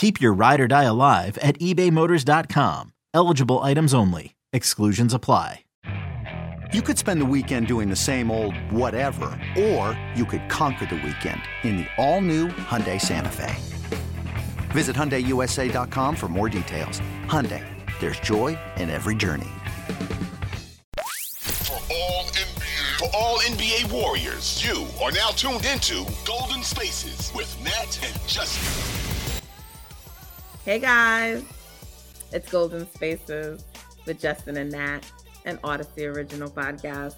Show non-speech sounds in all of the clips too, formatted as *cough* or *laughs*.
Keep your ride or die alive at ebaymotors.com. Eligible items only. Exclusions apply. You could spend the weekend doing the same old whatever, or you could conquer the weekend in the all-new Hyundai Santa Fe. Visit HyundaiUSA.com for more details. Hyundai, there's joy in every journey. For all NBA, for all NBA Warriors, you are now tuned into Golden Spaces with Nat and Justin. Hey guys, it's Golden Spaces with Justin and Nat, an Odyssey original podcast.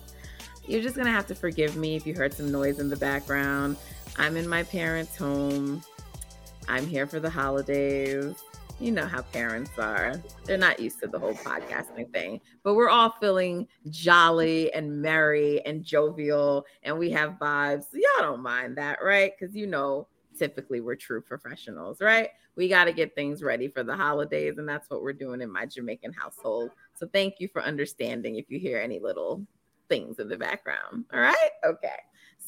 You're just gonna have to forgive me if you heard some noise in the background. I'm in my parents' home. I'm here for the holidays. You know how parents are. They're not used to the whole podcasting thing, but we're all feeling jolly and merry and jovial, and we have vibes. Y'all don't mind that, right? Because you know, typically we're true professionals, right? We got to get things ready for the holidays, and that's what we're doing in my Jamaican household. So thank you for understanding if you hear any little things in the background. All right? Okay.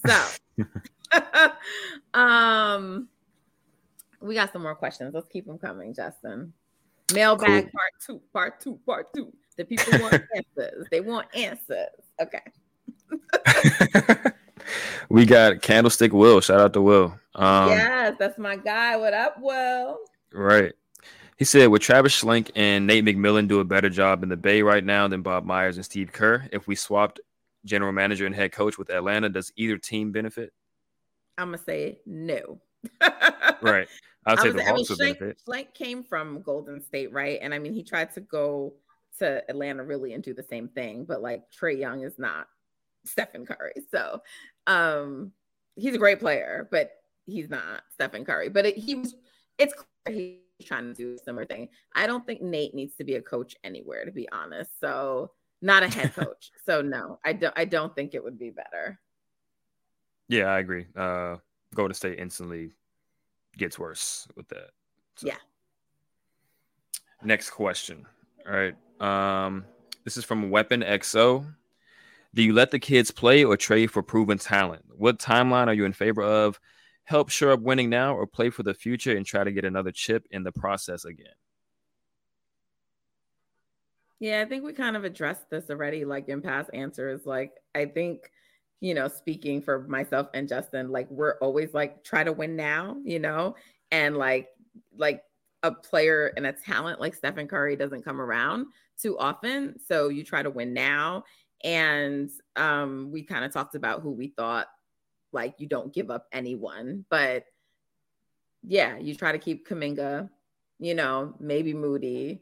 So, *laughs* um, we got some more questions. Let's keep them coming, Justin. Mailbag Cool. part two, part two, part two. The people want *laughs* answers. They want answers. Okay. *laughs* we got Candlestick Will. Shout out to Will. Um, yes, that's my guy. What up, Will? Right. He said, Would Travis Schlenk and Nate McMillan do a better job in the Bay right now than Bob Myers and Steve Kerr? If we swapped general manager and head coach with Atlanta, does either team benefit? I'm gonna say no. *laughs* Right. I'd I say the I mean, Hawks would Schlenk, benefit. Schlenk came from Golden State, right? And I mean, he tried to go to Atlanta really and do the same thing, but like Trae Young is not Stephen Curry. So um he's a great player, but he's not Stephen Curry. But it, he was it's clear he's trying to do a similar thing. I don't think Nate needs to be a coach anywhere, to be honest. So not a head *laughs* coach. so no, I don't I don't think it would be better. Yeah, I agree. Uh, Golden State instantly gets worse with that. So. Yeah. Next question. All right. Um, this is from Weapon XO. Do you let the kids play or trade for proven talent? What timeline are you in favor of? Help shore up winning now or play for the future and try to get another chip in the process again? Yeah, I think we kind of addressed this already, like in past answers. Like, I think, you know, speaking for myself and Justin, like we're always like try to win now, you know, and like like a player and a talent like Stephen Curry doesn't come around too often. So you try to win now. And um, we kind of talked about who we thought like you don't give up anyone, but yeah, you try to keep Kuminga, you know, maybe Moody,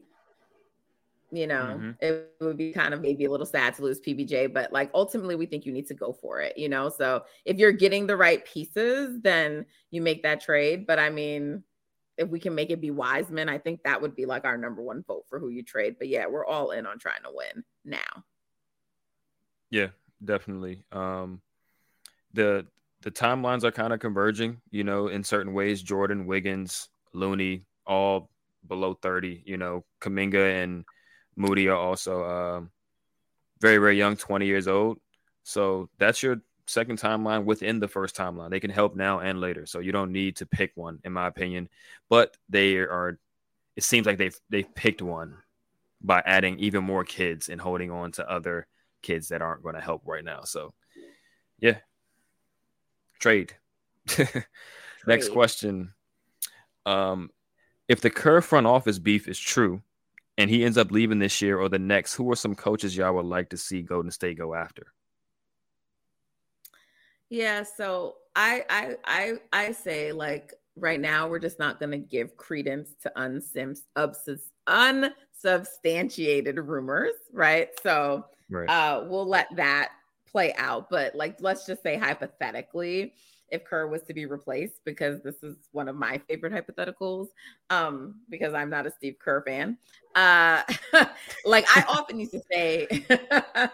you know, Mhm. it would be kind of maybe a little sad to lose PBJ, but like ultimately we think you need to go for it, you know. So if you're getting the right pieces, then you make that trade. But I mean, if we can make it be Wiseman, I think that would be like our number one vote for who you trade. But yeah, we're all in on trying to win now. Yeah, definitely. Um, the the timelines are kind of converging, you know, in certain ways. Jordan, Wiggins, Looney, all below 30, you know, Kuminga and Moody are also um, very, very young, 20 years old. So that's your second timeline within the first timeline. They can help now and later. So you don't need to pick one, in my opinion. But they are it seems like they've they've picked one by adding even more kids and holding on to other kids that aren't going to help right now. So yeah. Trade. *laughs* Next question. Um if the Kerr front office beef is true and he ends up leaving this year or the next, who are some coaches y'all would like to see Golden State go after? Yeah, so I I I I say like right now we're just not going to give credence to unsims unsubstantiated rumors, right? So right. uh we'll let that play out, but like let's just say hypothetically if Kerr was to be replaced because this is one of my favorite hypotheticals um because I'm not a Steve Kerr fan. Uh *laughs* like I often used to say *laughs*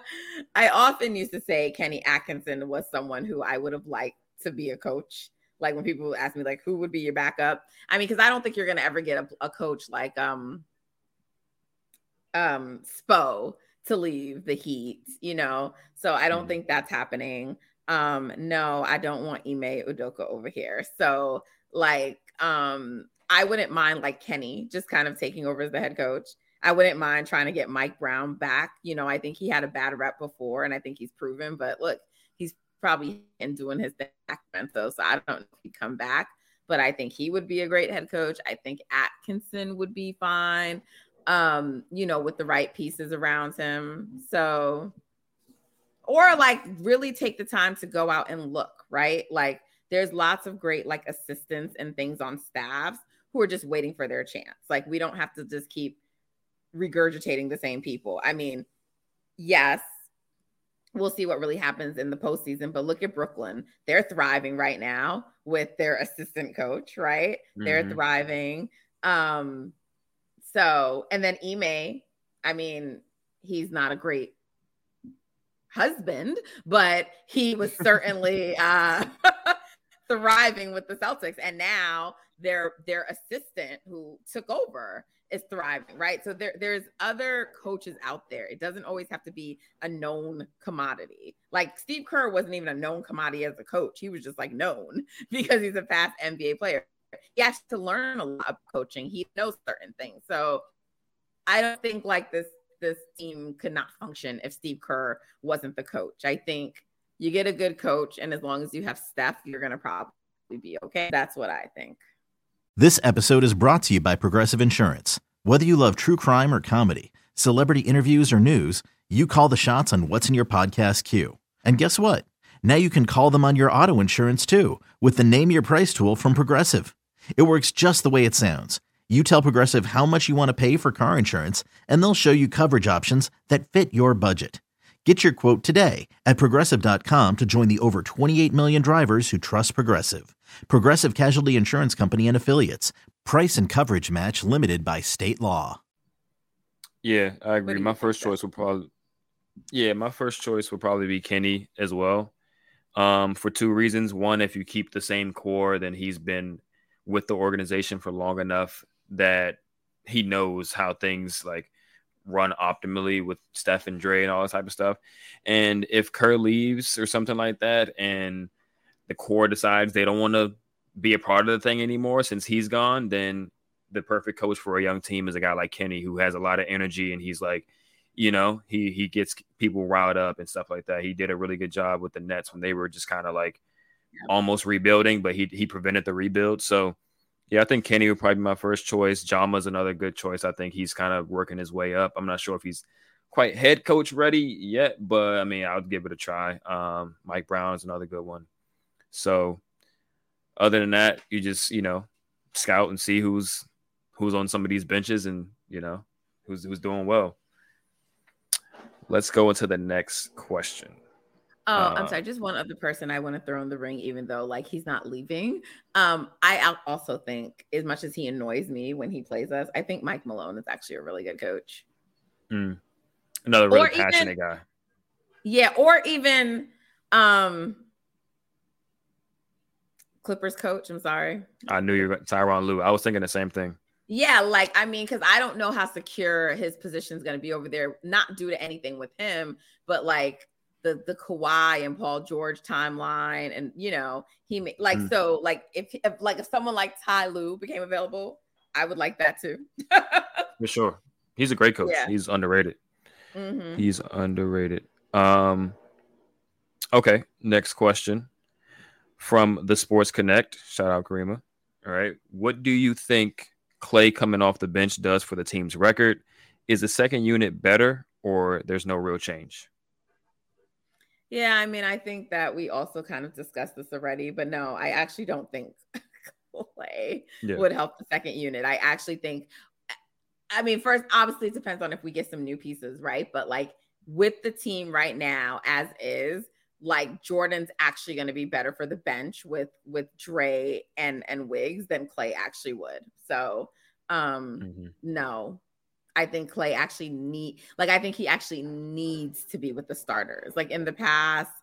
I often used to say Kenny Atkinson was someone who I would have liked to be a coach. Like when people ask me like who would be your backup? I mean cuz I don't think you're to ever get a, a coach like um um Spo to leave the Heat, you know. So I don't mm. think that's happening. Um, no, I don't want Ime Udoka over here. So like um I wouldn't mind like Kenny just kind of taking over as the head coach. I wouldn't mind trying to get Mike Brown back. You know, I think he had a bad rep before and I think he's proven, but look, he's probably in doing his thing so I don't know if he'd come back, but I think he would be a great head coach. I think Atkinson would be fine. Um, you know, with the right pieces around him. So or like really take the time to go out and look, right? Like there's lots of great like assistants and things on staffs who are just waiting for their chance. Like we don't have to just keep regurgitating the same people. I mean, yes, we'll see what really happens in the postseason, but look at Brooklyn. They're thriving right now with their assistant coach, right? Mm-hmm. They're thriving. Um, so and then Ime, I mean, he's not a great husband, but he was certainly *laughs* uh, *laughs* thriving with the Celtics. And now their their assistant who took over is thriving, right? So there, there's other coaches out there. It doesn't always have to be a known commodity. Like Steve Kerr wasn't even a known commodity as a coach. He was just like known *laughs* because he's a past NBA player. He has to learn a lot of coaching. He knows certain things. So I don't think like this this team could not function if Steve Kerr wasn't the coach. I think you get a good coach, and as long as you have Steph, you're to probably be okay. That's what I think. This episode is brought to you by Progressive Insurance. Whether you love true crime or comedy, celebrity interviews or news, you call the shots on what's in your podcast queue. And guess what? Now you can call them on your auto insurance too with the Name Your Price tool from Progressive. It works just the way it sounds you tell Progressive how much you want to pay for car insurance, and they'll show you coverage options that fit your budget. Get your quote today at progressive.com to join the over 28 million drivers who trust Progressive. Progressive Casualty Insurance Company and Affiliates. Price and coverage match limited by state law. Yeah, I agree. My first choice would probably Yeah, my first choice would probably be Kenny as well. Um, for two reasons. One, if you keep the same core, then he's been with the organization for long enough that he knows how things like run optimally with Steph and Dre and all that type of stuff. And if Kerr leaves or something like that, and the core decides they don't want to be a part of the thing anymore since he's gone, then the perfect coach for a young team is a guy like Kenny who has a lot of energy and he's like, you know, he he gets people riled up and stuff like that. He did a really good job with the Nets when they were just kind of like almost rebuilding, but he he prevented the rebuild. So yeah, I think Kenny would probably be my first choice. Jama's another good choice. I think he's kind of working his way up. I'm not sure if he's quite head coach ready yet, but I mean, I'll give it a try. Um, Mike Brown is another good one. So, other than that, you just you know scout and see who's who's on some of these benches and you know who's who's doing well. Let's go into the next question. Oh, I'm uh, sorry. Just one other person I want to throw in the ring, even though like he's not leaving. Um, I also think, as much as he annoys me when he plays us, I think Mike Malone is actually a really good coach. Mm. Another really or passionate even, guy. Yeah, or even um Clippers coach. I'm sorry. I knew you were Tyronn Lue. I was thinking the same thing. Yeah, like I mean, because I don't know how secure his position is going to be over there, not due to anything with him, but like the the Kawhi and Paul George timeline, and you know he like mm. so like if, if like if someone like Ty Lue became available, I would like that too. For sure, he's a great coach. Yeah. He's underrated. Mm-hmm. He's underrated. Um, okay, next question from the Sports Connect. Shout out Karima. All right, what do you think Clay coming off the bench does for the team's record? Is the second unit better, or there's no real change? Yeah, I mean, I think that we also kind of discussed this already, but no, I actually don't think *laughs* Clay yeah. would help the second unit. I actually think, I mean, first, obviously, it depends on if we get some new pieces, right? But like with the team right now, as is, like Jordan's actually going to be better for the bench with with Dre and and Wiggs than Clay actually would. So, um, mm-hmm. no, I think Clay actually need like I think he actually needs to be with the starters. Like in the past,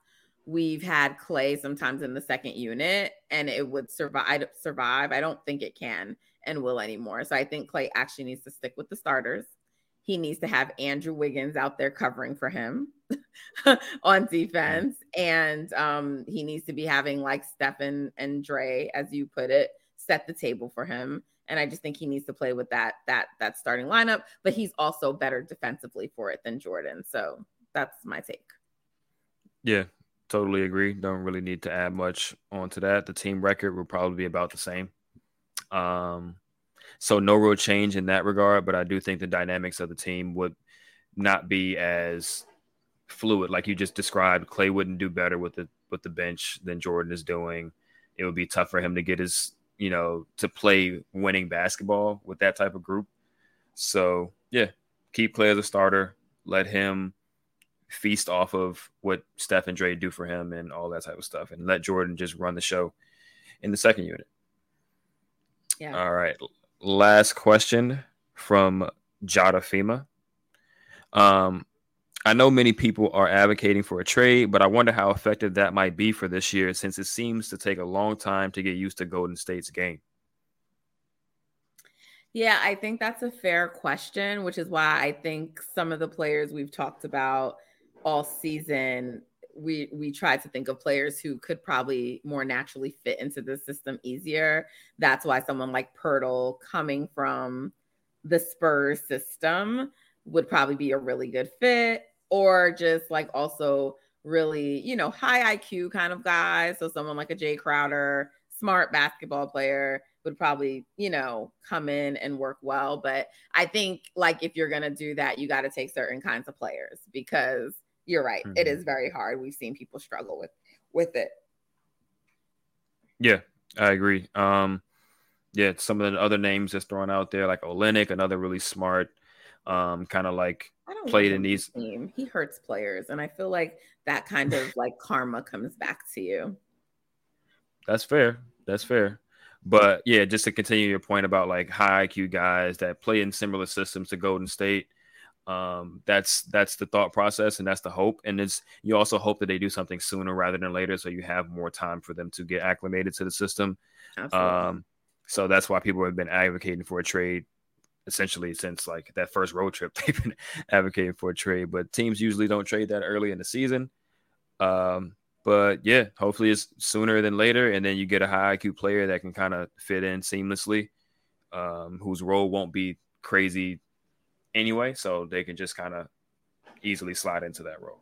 we've had Clay sometimes in the second unit and it would survive survive. I don't think it can and will anymore. So I think Clay actually needs to stick with the starters. He needs to have Andrew Wiggins out there covering for him *laughs* on defense. And um, he needs to be having like Stephen and Dre, as you put it, set the table for him and I just think he needs to play with that that that starting lineup. But he's also better defensively for it than Jordan. So that's my take. Yeah, totally agree. Don't really need to add much onto that. The team record will probably be about the same. Um, so no real change in that regard, but I do think the dynamics of the team would not be as fluid like you just described. Clay wouldn't do better with the with the bench than Jordan is doing. It would be tough for him to get his you know, to play winning basketball with that type of group. So yeah, keep Clay as a starter. Let him feast off of what Steph and Dre do for him and all that type of stuff, and let Jordan just run the show in the second unit. Yeah. All right. Last question from Jada Fema. Um, I know many people are advocating for a trade, but I wonder how effective that might be for this year since it seems to take a long time to get used to Golden State's game. Yeah, I think that's a fair question, which is why I think some of the players we've talked about all season, we we try to think of players who could probably more naturally fit into the system easier. That's why someone like Poeltl coming from the Spurs system would probably be a really good fit or just like also really, you know, high IQ kind of guy. So someone like a Jae Crowder, smart basketball player would probably, you know, come in and work well. But I think like if you're gonna do that, you got to take certain kinds of players because you're right. Mm-hmm. It is very hard. We've seen people struggle with with it. Yeah, I agree. Um, yeah, some of the other names just thrown out there, like Olynyk, another really smart, um, kind of like played in these. Team. He hurts players, and I feel like that kind of *laughs* like karma comes back to you. That's fair. That's fair. But yeah, just to continue your point about like high IQ guys that play in similar systems to Golden State, um, that's that's the thought process and that's the hope. And it's you also hope that they do something sooner rather than later, so you have more time for them to get acclimated to the system. Absolutely. Um, so that's why people have been advocating for a trade essentially since like that first road trip *laughs* they've been advocating for a trade but teams usually don't trade that early in the season. Um, but yeah hopefully it's sooner than later and then you get a high iq player that can kind of fit in seamlessly um, whose role won't be crazy anyway so they can just kind of easily slide into that role.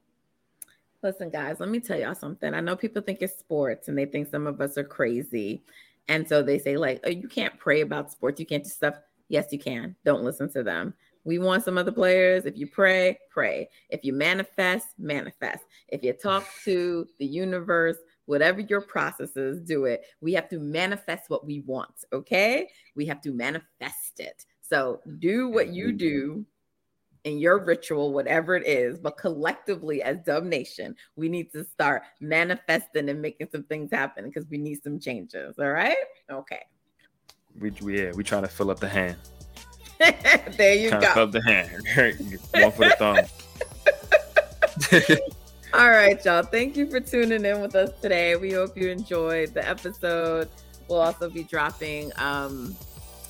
Listen guys let me tell y'all something. I know people think it's sports and they think some of us are crazy and so they say like oh you can't pray about sports. You can't do stuff Yes, you can. Don't listen to them. We want some other players. If you pray, pray. If you manifest, manifest. If you talk to the universe, whatever your processes, do it. We have to manifest what we want. Okay. We have to manifest it. So do what you do in your ritual, whatever it is. But collectively, as Dub Nation, we need to start manifesting and making some things happen because we need some changes. All right. Okay. We, we yeah, we trying to fill up the hand. *laughs* there you trying go. fill up the hand. *laughs* One for the thumb. *laughs* All right, y'all. Thank you for tuning in with us today. We hope you enjoyed the episode. We'll also be dropping um,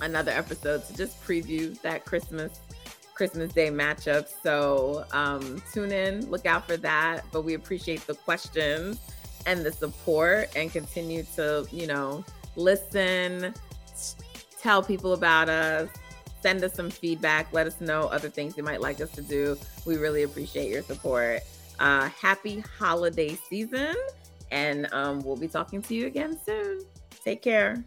another episode to just preview that Christmas Christmas Day matchup. So um, tune in, look out for that. But we appreciate the questions and the support, and continue to you know listen, tell people about us, send us some feedback, let us know other things you might like us to do. We really appreciate your support. Uh, happy holiday season, and um, we'll be talking to you again soon. Take care.